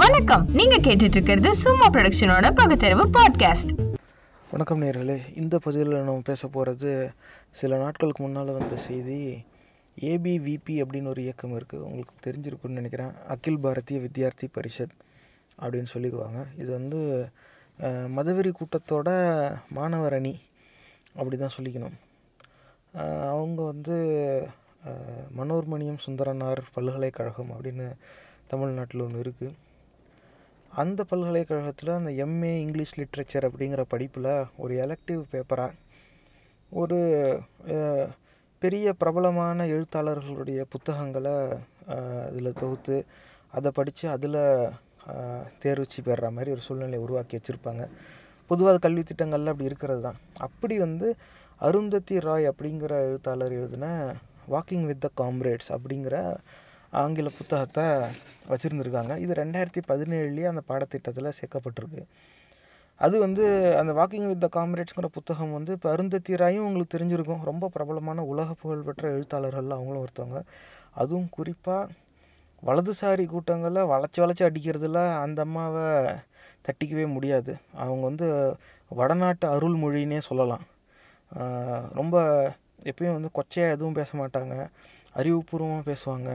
வணக்கம். நீங்க கேட்டுட்டு இருக்கிறது சும்மா ப்ரொடக்ஷனோட பகுத்தறிவு பாட்காஸ்ட் வணக்கம் நேர்களே. இந்த பதிவில் நம்ம பேச போகிறது சில நாட்களுக்கு முன்னால் வந்த செய்தி. ஏபிவிபி அப்படின்னு ஒரு இயக்கம் இருக்குது உங்களுக்கு தெரிஞ்சிருக்குன்னு நினைக்கிறேன். அகில் பாரதிய வித்யார்த்தி பரிஷத் அப்படின்னு சொல்லிக்குவாங்க. இது வந்து மதவெறி கூட்டத்தோட மாணவர் அணி அப்படி தான் சொல்லிக்கணும் அவங்க வந்து மனோர்மணியம் சுந்தரனார் பல்கலைக்கழகம் அப்படின்னு தமிழ்நாட்டில் ஒன்று இருக்குது அந்த பல்கலைக்கழகத்தில் அந்த எம்ஏ இங்கிலீஷ் லிட்ரேச்சர் அப்படிங்கிற படிப்பில் ஒரு எலக்டிவ் பேப்பராக ஒரு பெரிய பிரபலமான எழுத்தாளர்களுடைய புத்தகங்களை அதில் தொகுத்து அதை படித்து அதில் தேர்வுச்சி பெறுற மாதிரி ஒரு சூழ்நிலையை உருவாக்கி வச்சுருப்பாங்க. பொதுவாக கல்வி திட்டங்களில் அப்படி இருக்கிறது தான். அப்படி வந்து அருந்ததி ராய் அப்படிங்கிற எழுத்தாளர் எழுதின வாக்கிங் வித் த காம்ரேட்ஸ் அப்படிங்கிற ஆங்கில புத்தகத்தை வச்சுருந்துருக்காங்க. இது ரெண்டாயிரத்தி பதினேழுலேயே அந்த பாடத்திட்டத்தில் சேர்க்கப்பட்டிருக்கு. அது வந்து அந்த வாக்கிங் வித் த காம்ரேட்ஸ்ங்கிற புத்தகம் வந்து இப்போ அருந்ததீராயும் உங்களுக்கு தெரிஞ்சிருக்கும். ரொம்ப பிரபலமான உலக புகழ்பெற்ற எழுத்தாளர்கள் அவங்களும் ஒருத்தவங்க. அதுவும் குறிப்பாக வலதுசாரி கூட்டங்களில் வளைச்சி வளைச்சி அடிக்கிறதுல அந்த அம்மாவை தட்டிக்கவே முடியாது. அவங்க வந்து வடநாட்டு அருள்மொழின்னே சொல்லலாம். ரொம்ப எப்பயும் வந்து கொச்சையாக எதுவும் பேச மாட்டாங்க. அறிவுபூர்வமாக பேசுவாங்க.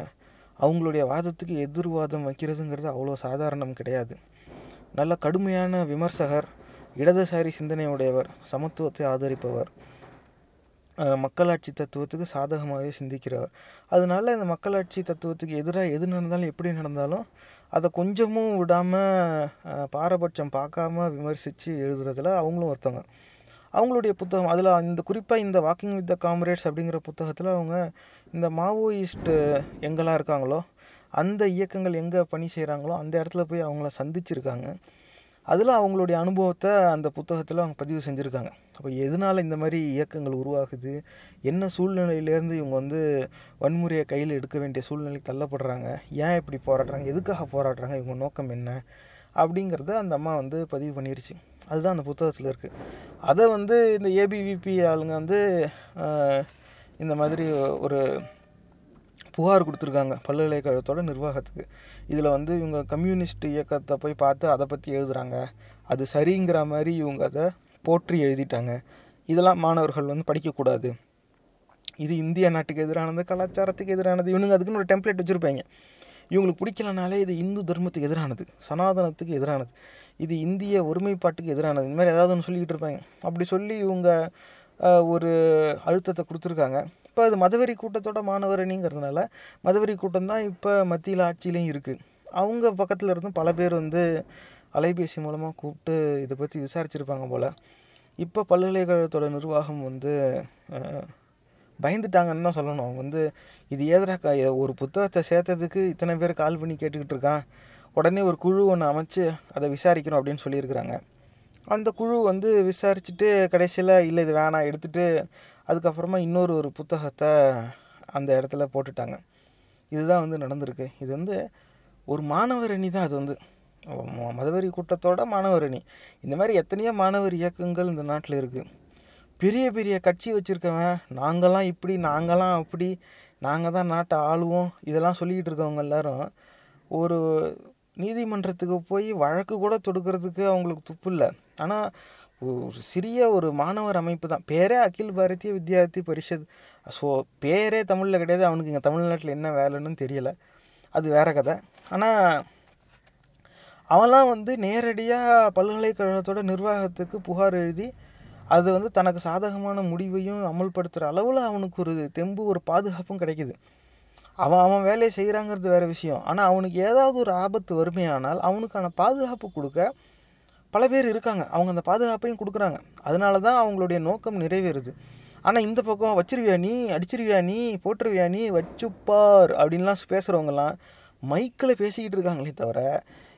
அவங்களுடைய வாதத்துக்கு எதிர்வாதம் வைக்கிறதுங்கிறது அவ்வளோ சாதாரணம் கிடையாது. நல்ல கடுமையான விமர்சகர் இடதுசாரி சிந்தனையுடையவர் சமத்துவத்தை ஆதரிப்பவர் மக்களாட்சி தத்துவத்துக்கு சாதகமாகவே சிந்திக்கிறவர். அதனால இந்த மக்களாட்சி தத்துவத்துக்கு எதிராக எது நடந்தாலும் எப்படி நடந்தாலும் அதை கொஞ்சமும் விடாமல் பாரபட்சம் பார்க்காம விமர்சித்து எழுதுறதுல அவங்களும் ஒருத்தவங்க. அவங்களுடைய புத்தகம் அதில் இந்த குறிப்பாக இந்த வாக்கிங் வித் த காம்ரேட்ஸ் அப்படிங்கிற புத்தகத்தில் அவங்க இந்த மாவோயிஸ்ட்டு எங்கெல்லாம் இருக்காங்களோ அந்த இயக்கங்கள் எங்கே பணி செய்கிறாங்களோ அந்த இடத்துல போய் அவங்கள சந்திச்சிருக்காங்க. அதில் அவங்களுடைய அனுபவத்தை அந்த புத்தகத்தில் அவங்க பதிவு செஞ்சுருக்காங்க. அப்போ எதனால் இந்த மாதிரி இயக்கங்கள் உருவாகுது? என்ன சூழ்நிலையிலேருந்து இவங்க வந்து வன்முறையை கையில் எடுக்க வேண்டிய சூழ்நிலைக்கு தள்ளப்படுறாங்க? ஏன் இப்படி போராடுறாங்க? எதுக்காக போராடுறாங்க? இவங்க நோக்கம் என்ன? அப்படிங்கிறத அந்த அம்மா வந்து பதிவு பண்ணிருச்சு. அதுதான் அந்த புத்தகத்தில் இருக்குது அதை வந்து இந்த ஏபிவிபி ஆளுங்க வந்து இந்த மாதிரி ஒரு புகார் கொடுத்துருக்காங்க பல்கலைக்கழகத்தோட நிர்வாகத்துக்கு. இதில் வந்து இவங்க கம்யூனிஸ்ட் இயக்கத்தை போய் பார்த்து அதை பற்றி எழுதுகிறாங்க அது சரிங்கிற மாதிரி இவங்க அதை போற்றி எழுதிட்டாங்க. இதெல்லாம் மாணவர்கள் வந்து படிக்கக்கூடாது இது இந்திய நாட்டுக்கு எதிரானது கலாச்சாரத்துக்கு எதிரானது. இவனுங்க அதுக்குன்னு ஒரு டெம்ப்ளேட் வச்சுருப்பாங்க. இவங்களுக்கு பிடிக்கலனாலே இது இந்து தர்மத்துக்கு எதிரானது சனாதனத்துக்கு எதிரானது இது இந்திய ஒருமைப்பாட்டுக்கு எதிரானது இந்த மாதிரி ஏதாவது ஒன்று சொல்லிக்கிட்டு இருப்பாங்க. அப்படி சொல்லி இவங்க ஒரு அழுத்தத்தை கொடுத்துருக்காங்க. இப்போ அது மதவெறி கூட்டத்தோட மாணவர் அணிங்கிறதுனால மதவெறி கூட்டம் தான் இப்போ மத்தியில் ஆட்சியிலையும் இருக்குது அவங்க பக்கத்தில் இருந்தும் பல பேர் வந்து அலைபேசி மூலமாக கூப்பிட்டு இதை பற்றி விசாரிச்சிருப்பாங்க போல். இப்போ பல்கலைக்கழகத்தோட நிர்வாகம் வந்து பயந்துட்டாங்கன்னு தான் சொல்லணும். அவங்க வந்து இது ஏதரா ஒரு புத்தகத்தை சேர்த்ததுக்கு இத்தனை பேர் கால் பண்ணி கேட்டுக்கிட்டு இருக்கான். உடனே ஒரு குழு ஒன்று அமைச்சு அதை விசாரிக்கணும் அப்படின்னு சொல்லியிருக்கிறாங்க. அந்த குழு வந்து விசாரிச்சுட்டு கடைசியில் இல்லை இது வேணாம் எடுத்துகிட்டு அதுக்கப்புறமா இன்னொரு ஒரு புத்தகத்தை அந்த இடத்துல போட்டுட்டாங்க. இதுதான் வந்து நடந்திருக்கு. இது வந்து ஒரு மாணவர் அணி தான் அது வந்து. மதவெறி கூட்டத்தோட மாணவர் அணி இந்த மாதிரி எத்தனையோ மாணவர் இயக்கங்கள் இந்த நாட்டில் இருக்குது பெரிய பெரிய கட்சி வச்சுருக்கவன் நாங்களாம் இப்படி நாங்களாம் அப்படி நாங்கள் தான் நாட்டை ஆளுவோம் இதெல்லாம் சொல்லிக்கிட்டு இருக்கவங்க எல்லாரும் ஒரு நீதிமன்றத்துக்கு போய் வழக்கு கூட தொடுக்கிறதுக்கு அவங்களுக்கு துப்பு இல்லை. ஆனால் ஒரு சிறிய ஒரு மாணவர் அமைப்பு தான். பேரே அகில் பாரதிய வித்யார்த்தி பரிஷத். ஸோ பேரே தமிழில் கிடையாது. அவனுக்கு இங்கே தமிழ்நாட்டில் என்ன வேலைன்னு தெரியலை. அது வேற கதை. ஆனால் அவன்லாம் வந்து நேரடியாக பல்கலைக்கழகத்தோட நிர்வாகத்துக்கு புகார் எழுதி அது வந்து தனக்கு சாதகமான முடிவையும் அமல்படுத்துகிற அளவில் அவனுக்கு ஒரு தெம்பு ஒரு பாதுகாப்பும் கிடைக்குது. அவன் அவன் வேலையை செய்கிறாங்கிறது வேறு விஷயம். ஆனால் அவனுக்கு ஏதாவது ஒரு ஆபத்து வறுமையானால் அவனுக்கான பாதுகாப்பு கொடுக்க பல பேர் இருக்காங்க. அவங்க அந்த பாதுகாப்பையும் கொடுக்குறாங்க. அதனால தான் அவங்களுடைய நோக்கம் நிறைவேறுது. ஆனால் இந்த பக்கம் வச்சிருவியா நீ அடிச்சிருவியா நீ போட்டுருவியா நீ வச்சுப்பார் அப்படின்லாம் பேசுகிறவங்கலாம் மைக்கில் பேசிக்கிட்டு இருக்காங்களே தவிர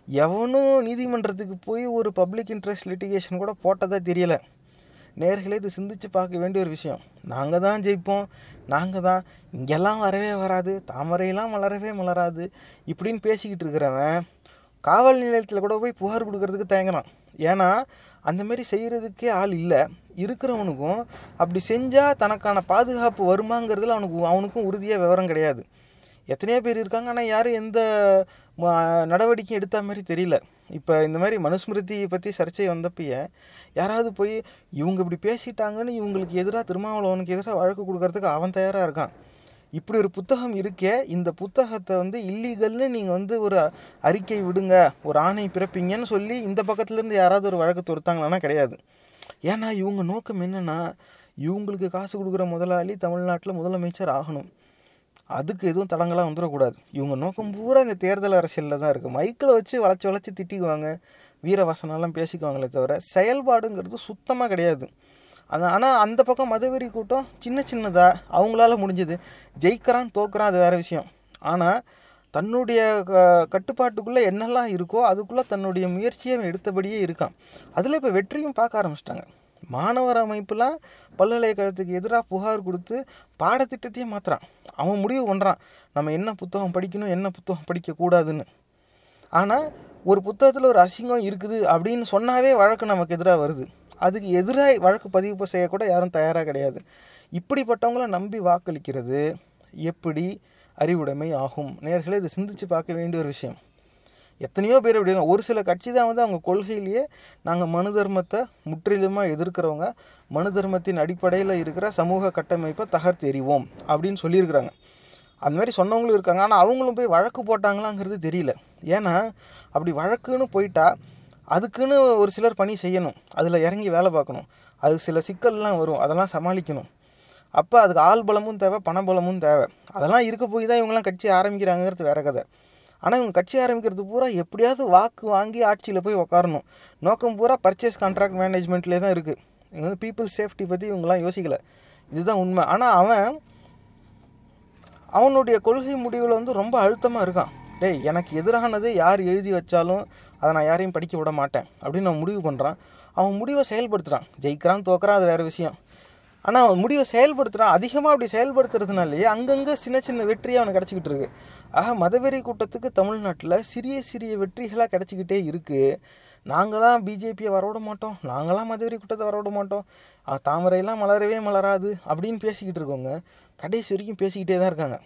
எவனும் நீதிமன்றத்துக்கு போய் ஒரு பப்ளிக் இன்ட்ரெஸ்ட் லிட்டிகேஷன் கூட போட்டதே தெரியலை. நேர்களே இது சிந்தித்து பார்க்க வேண்டிய ஒரு விஷயம். நாங்கள் தான் ஜெயிப்போம். நாங்கள் தான் இங்கெல்லாம் வரவே வராது. தாமரையெல்லாம் மலரவே மலராது. இப்படின்னு பேசிக்கிட்டு இருக்கிறவன் காவல் நிலையத்தில் கூட போய் புகார் கொடுக்கறதுக்கு தயங்குறான். ஏன்னா அந்தமாரி செய்கிறதுக்கே ஆள் இல்லை. இருக்கிறவனுக்கும் அப்படி செஞ்சால் தனக்கான பாதுகாப்பு வருமாங்கிறதுல அவனுக்கு அவனுக்கும் உறுதியாக விவரம் கிடையாது. எத்தனையோ பேர் இருக்காங்க. ஆனால் யாரும் எந்த நடவடிக்கை எடுத்த மாதிரி தெரியல. இப்போ இந்த மாதிரி மனுஸ்மிருதியை பற்றி சர்ச்சை வந்தப்பயே யாராவது போய் இவங்க இப்படி பேசிட்டாங்கன்னு இவங்களுக்கு எதிராக திருமாவளவனுக்கு எதிராக வழக்கு கொடுக்கறதுக்கு அவன் தயாராக இருக்கான். இப்படி ஒரு புத்தகம் இருக்கே இந்த புத்தகத்தை வந்து இல்லீகல்னு நீங்கள் வந்து ஒரு அறிக்கை விடுங்க ஒரு ஆணை பிறப்பீங்கன்னு சொல்லி இந்த பக்கத்துலேருந்து யாராவது ஒரு வழக்கு தொடுத்தாங்களான்னா கிடையாது. ஏன்னா இவங்க நோக்கம் என்னென்னா இவங்களுக்கு காசு கொடுக்குற முதலாளி தமிழ்நாட்டில் முதலமைச்சர் ஆகணும். அதுக்கு எதுவும் தடங்களாக வந்துடக்கூடாது. இவங்க நோக்கம் பூரா இந்த தேர்தல் அரசியலில் தான் இருக்குது மைக்கில் வச்சு வளைச்சி வளைச்சி திட்டிக்குவாங்க. வீரவாசனெல்லாம் பேசிக்குவாங்களே தவிர செயல்பாடுங்கிறது சுத்தமாக கிடையாது. அது ஆனால் அந்த பக்கம் மதவெறி கூட்டம் சின்ன சின்னதாக அவங்களால முடிஞ்சது. ஜெயிக்கிறான் தோக்குறான் அது வேறு விஷயம். ஆனால் தன்னுடைய க- கட்டுப்பாட்டுக்குள்ளே என்னெல்லாம் இருக்கோ அதுக்குள்ளே தன்னுடைய முயற்சியை அவன் எடுத்தபடியே இருக்கான். அதில் இப்போ வெற்றியும் பார்க்க ஆரம்பிச்சிட்டாங்க. மாணவர் அமைப்புலாம் பல்கலைக்கழகத்துக்கு எதிராக புகார் கொடுத்து பாடத்திட்டத்தையே மாற்றுறான் அவன் முடிவு பண்ணுறான் நம்ம என்ன புத்தகம் படிக்கணும் என்ன புத்தகம் படிக்கக்கூடாதுன்னு ஆனால் ஒரு புத்தகத்தில் ஒரு அசிங்கம் இருக்குது அப்படின்னு சொன்னாவே வழக்கு நமக்கு எதிராக வருது. அதுக்கு எதிராக வழக்கு பதிவு செய்யக்கூட யாரும் தயாராக கிடையாது. இப்படிப்பட்டவங்கள நம்பி வாக்களிக்கிறது எப்படி அறிவுடைமை ஆகும்? நேர்களை இதை சிந்திச்சு பார்க்க வேண்டிய ஒரு விஷயம். எத்தனையோ பேர் அப்படி இருக்காங்க. ஒரு சில கட்சி தான் வந்து அவங்க கொள்கையிலேயே நாங்கள் மனு தர்மத்தை முற்றிலுமாக எதிர்க்கிறவங்க மனு தர்மத்தின் அடிப்படையில் இருக்கிற சமூக கட்டமைப்பை தகர்த்தெறிவோம் அப்படின்னு சொல்லியிருக்கிறாங்க. அந்த மாதிரி சொன்னவங்களும் இருக்காங்க. ஆனால் அவங்களும் போய் வழக்கு போட்டாங்களாங்கிறது தெரியல. ஏன்னா அப்படி வழக்குன்னு போயிட்டா அதுக்குன்னு ஒரு சிலர் பணி செய்யணும். அதில் இறங்கி வேலை பார்க்கணும். அதுக்கு சில சிக்கல்லாம் வரும். அதெல்லாம் சமாளிக்கணும். அப்போ அதுக்கு ஆள் பலமும் தேவை பணபலமும் தேவை. அதெல்லாம் இருக்க போய் தான் இவங்கெல்லாம் கட்சி ஆரம்பிக்கிறாங்கிறது வேற கதை. ஆனால் இவங்க கட்சி ஆரம்பிக்கிறது பூரா எப்படியாவது வாக்கு வாங்கி ஆட்சியில் போய் உட்காரணும் நோக்கம் பூரா பர்ச்சேஸ் கான்ட்ராக்ட் மேனேஜ்மெண்ட்லேயே தான் இருக்குது இங்கே வந்து பீப்புள் சேஃப்டி பற்றி இவங்கெல்லாம் யோசிக்கல. இதுதான் உண்மை. ஆனால் அவன் அவனுடைய கொள்கை முடிவில் வந்து ரொம்ப அழுத்தமாக இருக்கான். டேய் எனக்கு எதிரானது யார் எழுதி வச்சாலும் அதை நான் யாரையும் படிக்க விட மாட்டேன் அப்படின்னு நான் முடிவு பண்ணுறான் அவன் முடிவை செயல்படுத்துகிறான் ஜெயிக்கிறான் தோக்குறான் அது வேறு விஷயம். ஆனால் அவன் முடிவை செயல்படுத்துகிறான் அதிகமாக அப்படி செயல்படுத்துறதுனாலேயே அங்கங்கே சின்ன சின்ன வெற்றி அவனுக்கு கிடச்சிக்கிட்டு இருக்கு. ஆக மதவெறி கூட்டத்துக்கு தமிழ்நாட்டில் சிறிய சிறிய வெற்றிகளாக கிடச்சிக்கிட்டே இருக்குது நாங்களாம் பிஜேபியை வரவிட மாட்டோம். நாங்களாம் மதுவெறி கூட்டத்தை வரவிட மாட்டோம். தாமரையெல்லாம் மலரவே மலராது அப்படின்னு பேசிக்கிட்டு இருக்கவங்க கடைசி வரைக்கும் பேசிக்கிட்டே தான் இருக்காங்க.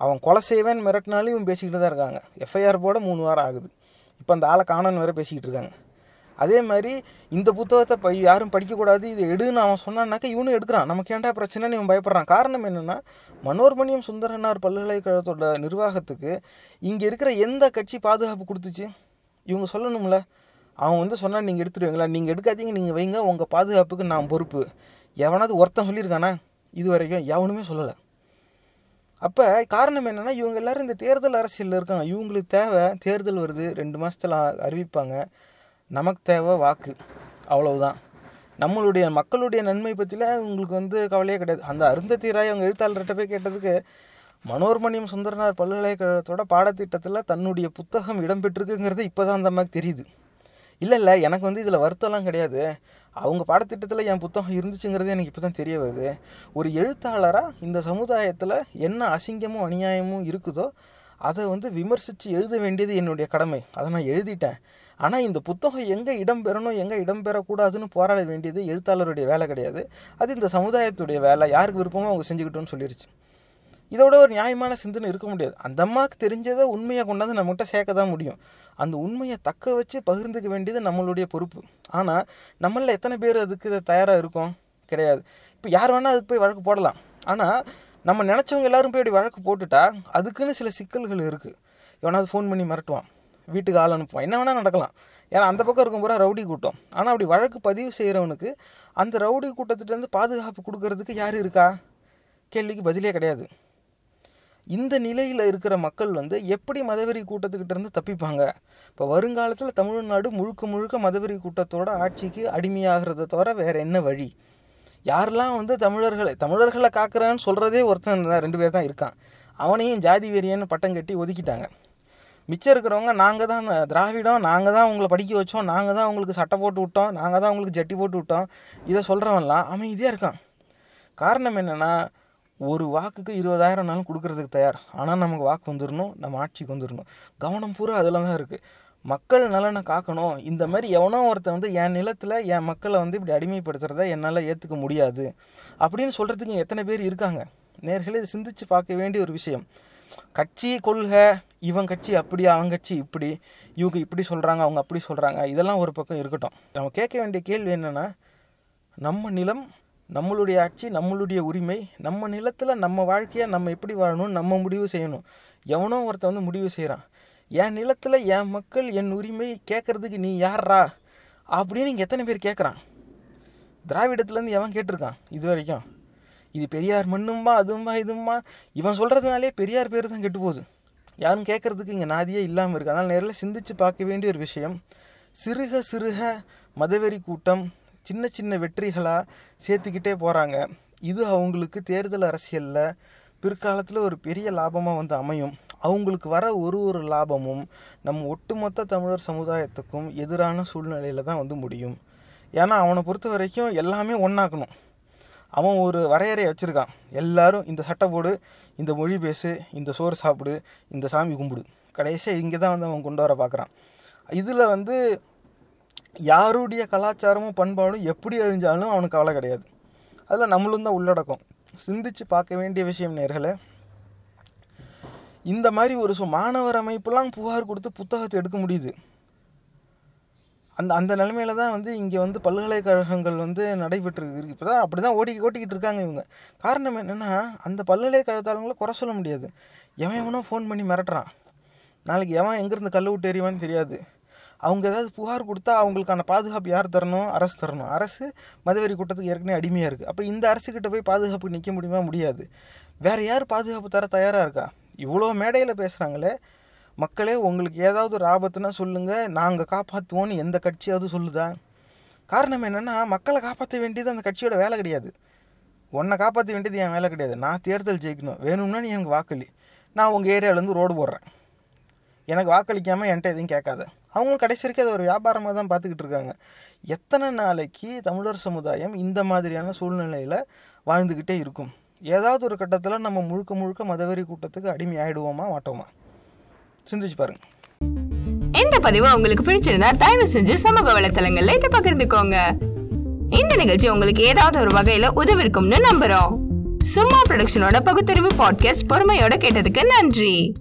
அவன் கொலை செய்வேன் மிரட்டினாலும் இவன் பேசிக்கிட்டு தான் இருக்காங்க. எஃப்ஐஆர் போட மூணு வாரம் ஆகுது. இப்போ அந்த ஆளை காணன்னு வேறு பேசிக்கிட்டு இருக்காங்க. அதே மாதிரி இந்த புத்தகத்தை ப யாரும் படிக்கக்கூடாது இது எடுன்னு அவன் சொன்னான்னாக்கா இவனும் எடுக்கிறான். நமக்கு ஏன்டா பிரச்சனைன்னு இவன் பயப்படுறான். காரணம் என்னென்னா மனோர்மணியம் சுந்தரனார் பல்கலைக்கழகத்தோட நிர்வாகத்துக்கு இங்கே இருக்கிற எந்த கட்சி பாதுகாப்பு கொடுத்துச்சு? இவங்க சொல்லணும்ல. அவன் வந்து சொன்னால் நீங்கள் எடுத்துருவீங்களா நீங்கள் எடுக்காதீங்க நீங்கள் வைங்க. உங்கள் பாதுகாப்புக்கு நான் பொறுப்பு. எவனாவது ஒருத்தன் சொல்லியிருக்கானா? இது வரைக்கும் எவனுமே சொல்லலை. அப்போ காரணம் என்னென்னா இவங்க எல்லாரும் இந்த தேர்தல் அரசியலில் இருக்காங்க. இவங்களுக்கு தேவை தேர்தல் வருது. ரெண்டு மாதத்தில் அறிவிப்பாங்க. நமக்கு தேவை வாக்கு. அவ்வளவுதான். நம்மளுடைய மக்களுடைய நன்மை பற்றியில் உங்களுக்கு வந்து கவலையே கிடையாது. அந்த அருந்ததி ராய் அவங்க எழுத்தாளர்கிட்ட போய் கேட்டதுக்கு மனோர்மணியம் சுந்தரனார் பல்கலைக்கழகத்தோட பாடத்திட்டத்தில் தன்னுடைய புத்தகம் இடம்பெற்றிருக்குங்கிறது இப்போ தான் அந்த மாதிரி தெரியுது. இல்லை இல்லை எனக்கு வந்து இதில் வருத்தம்லாம் கிடையாது. அவங்க பாடத்திட்டத்தில் என் புத்தகம் இருந்துச்சுங்கிறதே எனக்கு இப்போ தான் தெரிய வருது. ஒரு எழுத்தாளராக இந்த சமுதாயத்தில் என்ன அசிங்கமும் அநியாயமும் இருக்குதோ அதை வந்து விமர்சித்து எழுத வேண்டியது என்னுடைய கடமை. அதை நான் எழுதிட்டேன். ஆனால் இந்த புத்தகம் எங்கே இடம்பெறணும் எங்கே இடம்பெறக்கூடாதுன்னு போராட வேண்டியது எழுத்தாளருடைய வேலை கிடையாது. அது இந்த சமுதாயத்துடைய வேலை. யாருக்கு விருப்பமோ அவங்க செஞ்சுக்கிட்டோன்னு சொல்லிருச்சு. இதோட ஒரு நியாயமான சிந்தனை இருக்க முடியாது. அந்த அம்மாவுக்கு தெரிஞ்சதை உண்மையை கொண்டாந்து நம்மகிட்ட சேர்க்க தான் முடியும். அந்த உண்மையை தக்க வச்சு பகிர்ந்துக்க வேண்டியது நம்மளுடைய பொறுப்பு. ஆனால் நம்மளில் எத்தனை பேர் அதுக்கு இதை தயாராக இருக்கும்? கிடையாது. இப்போ யார் வேணால் அதுக்கு போய் வழக்கு போடலாம். ஆனால் நம்ம நினச்சவங்க எல்லாரும் போய் அப்படி வழக்கு போட்டுட்டா அதுக்குன்னு சில சிக்கல்கள் இருக்குது எவனாவது ஃபோன் பண்ணி மிரட்டுவான். வீட்டுக்கு ஆள் அனுப்புவான். என்ன வேணால் நடக்கலாம். ஏன்னா அந்த பக்கம் இருக்கும் பூரா ரவுடி கூட்டம். ஆனால் அப்படி வழக்கு பதிவு செய்கிறவனுக்கு அந்த ரவுடி கூட்டத்திட்டேருந்து பாதுகாப்பு கொடுக்கறதுக்கு யார் இருக்கா? கேள்விக்கு பதிலே கிடையாது. இந்த நிலையில் இருக்கிற மக்கள் வந்து எப்படி மதவெறி கூட்டத்துக்கிட்டேருந்து தப்பிப்பாங்க? இப்போ வருங்காலத்தில் தமிழ்நாடு முழுக்க முழுக்க மதவெறி கூட்டத்தோட ஆட்சிக்கு அடிமையாகிறத தவிர வேறு என்ன வழி? யாரெல்லாம் வந்து தமிழர்களை தமிழர்களை காக்குறான்னு சொல்கிறதே ஒருத்தன் தான் ரெண்டு பேர் தான் இருக்கான். அவனையும் ஜாதி வெறியன்னு பட்டம் கட்டி ஒதுக்கிட்டாங்க. மிச்சம் இருக்கிறவங்க நாங்கள் தான் திராவிடம் நாங்கள் தான் உங்களை படிக்க வச்சோம் நாங்கள் தான் உங்களுக்கு சட்டை போட்டு விட்டோம் நாங்கள் தான் உங்களுக்கு ஜட்டி போட்டு விட்டோம். இதை சொல்கிறவன்லாம் அமைதியாக இருக்கான். காரணம் என்னென்னா ஒரு வாக்குக்கு இருபதாயிரம்னாலும் கொடுக்கறதுக்கு தயார். ஆனால் நமக்கு வாக்கு வந்துடணும் நம்ம ஆட்சிக்கு வந்துடணும் கவனம் பூரா அதில் தான் இருக்குது மக்கள் நலனை காக்கணும். இந்த மாதிரி எவனோ ஒருத்தன் வந்து என் நிலத்தில் என் மக்களை வந்து இப்படி அடிமைப்படுத்துகிறத என்னால் ஏற்றுக்க முடியாது. அப்படின்னு சொல்கிறதுக்கு எத்தனை பேர் இருக்காங்க? நேர்களை இது சிந்திச்சு பார்க்க வேண்டிய ஒரு விஷயம். கட்சி கொள்கை இவன் கட்சி அப்படி அவன் கட்சி இப்படி இவங்க இப்படி சொல்கிறாங்க அவங்க அப்படி சொல்கிறாங்க இதெல்லாம் ஒரு பக்கம் இருக்கட்டும். நம்ம கேட்க வேண்டிய கேள்வி என்னென்னா நம்ம நிலம் நம்மளுடைய ஆட்சி நம்மளுடைய உரிமை நம்ம நிலத்தில் நம்ம வாழ்க்கையை நம்ம எப்படி வாழணும் நம்ம முடிவு செய்யணும். எவனோ ஒருத்தன் வந்து முடிவு செய்கிறான் என் நிலத்தில் என் மக்கள் என் உரிமை கேட்குறதுக்கு நீ யார்ரா அப்படின்னு இங்கே எத்தனை பேர் கேட்குறான்? திராவிடத்துலேருந்து எவன் கேட்டிருக்கான்? இது வரைக்கும். இது பெரியார் மண்ணும்மா அதுவும்மா இதுமா இவன் சொல்கிறதுனாலே பெரியார் பேர் தான் கெட்டு போகுது யாரும் கேட்குறதுக்கு இங்கே நாதியே இல்லாமல் இருக்குது அதனால் நேரில் சிந்தித்து பார்க்க வேண்டிய ஒரு விஷயம். சிறுக சிறுக மதவெறி கூட்டம் சின்ன சின்ன வெற்றிகளாக சேர்த்துக்கிட்டே போகிறாங்க இது அவங்களுக்கு தேர்தல் அரசியலில் பிற்காலத்தில் ஒரு பெரிய லாபமாக வந்து அமையும். அவங்களுக்கு வர ஒரு ஒரு லாபமும் நம்ம ஒட்டுமொத்த தமிழர் சமுதாயத்துக்கும் எதிரான சூழ்நிலையில் தான் வந்து முடியும். ஏன்னா அவனை பொறுத்த வரைக்கும் எல்லாமே ஒன்றாக்கணும் அவன் ஒரு வரையறையை வச்சுருக்கான். எல்லாரும் இந்த சட்டை போடு இந்த மொழி பேசு இந்த சோறு சாப்பிடு இந்த சாமி கும்பிடு. கடைசியாக இங்கே தான் வந்து அவன் கொண்டு வர பார்க்குறான். இதில் வந்து யாருடைய கலாச்சாரமும் பண்பாடும் எப்படி அழிஞ்சாலும் அவனுக்கு கவலை கிடையாது. அதில் நம்மளும் தான் உள்ளடக்கம். சிந்திச்சு பார்க்க வேண்டிய விஷயம் நேர்களை இந்த மாதிரி ஒரு சு மாணவர் அமைப்புலாம் புகார் கொடுத்து புத்தகத்தை எடுக்க முடியுது. அந்த அந்த நிலமையில தான் வந்து இங்கே வந்து பல்கலைக்கழகங்கள் வந்து நடைபெற்று இப்போ தான் அப்படி தான் ஓடி ஓட்டிக்கிட்டு இருக்காங்க இவங்க. காரணம் என்னென்னா அந்த பல்கலைக்கழகத்தாளங்களை குறை சொல்ல முடியாது. எவன் எவனோ ஃபோன் பண்ணி மிரட்டுறான். நாளைக்கு எவன் எங்கேருந்து கல் விட்டு எறிவான்னு தெரியாது. அவங்க ஏதாவது புகார் கொடுத்தா அவங்களுக்கான பாதுகாப்பு யார் தரணும்? அரசு தரணும். அரசு மதுவெறி கூட்டத்துக்கு ஏற்கனவே அடிமையாக இருக்குது அப்போ இந்த அரசுக்கிட்ட போய் பாதுகாப்பு நிற்க முடியுமா? முடியாது. வேறு யார் பாதுகாப்பு தர தயாராக இருக்கா? இவ்வளோ மேடையில் பேசுகிறாங்களே மக்களே உங்களுக்கு ஏதாவது ஒரு ஆபத்துனா சொல்லுங்கள் நாங்கள் காப்பாற்றுவோன்னு எந்த கட்சியாவது சொல்லுதா? காரணம் என்னென்னா மக்களை காப்பாற்ற வேண்டியது அந்த கட்சியோட வேலை கிடையாது. உன்னை காப்பாற்ற வேண்டியது என் வேலை கிடையாது. நான் தேர்தல் ஜெயிக்கணும். வேணும்னா நீ எனக்கு வாக்களி. நான் உங்கள் ஏரியாவிலேருந்து ரோடு போடுறேன். எனக்கு வாக்களிக்காமல் என்கிட்ட எதையும் கேட்காத. அவங்களும் கடைசி வரைக்கும் அது ஒரு வியாபாரமாக தான் பார்த்துக்கிட்டு இருக்காங்க. எத்தனை நாளைக்கு தமிழர் சமுதாயம் இந்த மாதிரியான சூழ்நிலையில் வாழ்ந்துக்கிட்டே இருக்கும்? ஏதாவது ஒரு கட்டத்தில் நம்ம முழுக்க முழுக்க மதவெறி கூட்டத்துக்கு அடிமை ஆகிடுவோமா மாட்டோமா? சிந்திச்சு பாருங்க. இந்த பதிவு உங்களுக்கு பிடிச்சிருந்தா தயவு செஞ்சு சமூக வலைத்தளங்கள்ல இதை பகிர்ந்துக்கோங்க. இந்த நிகழ்ச்சி உங்களுக்கு ஏதாவது ஒரு வகையில உதவிருக்கும்னு நம்புறோம். சும்மா ப்ரொடக்ஷனோட பகுத்தறிவு பாட்காஸ்ட் பொறுமையோட கேட்டதுக்கு நன்றி.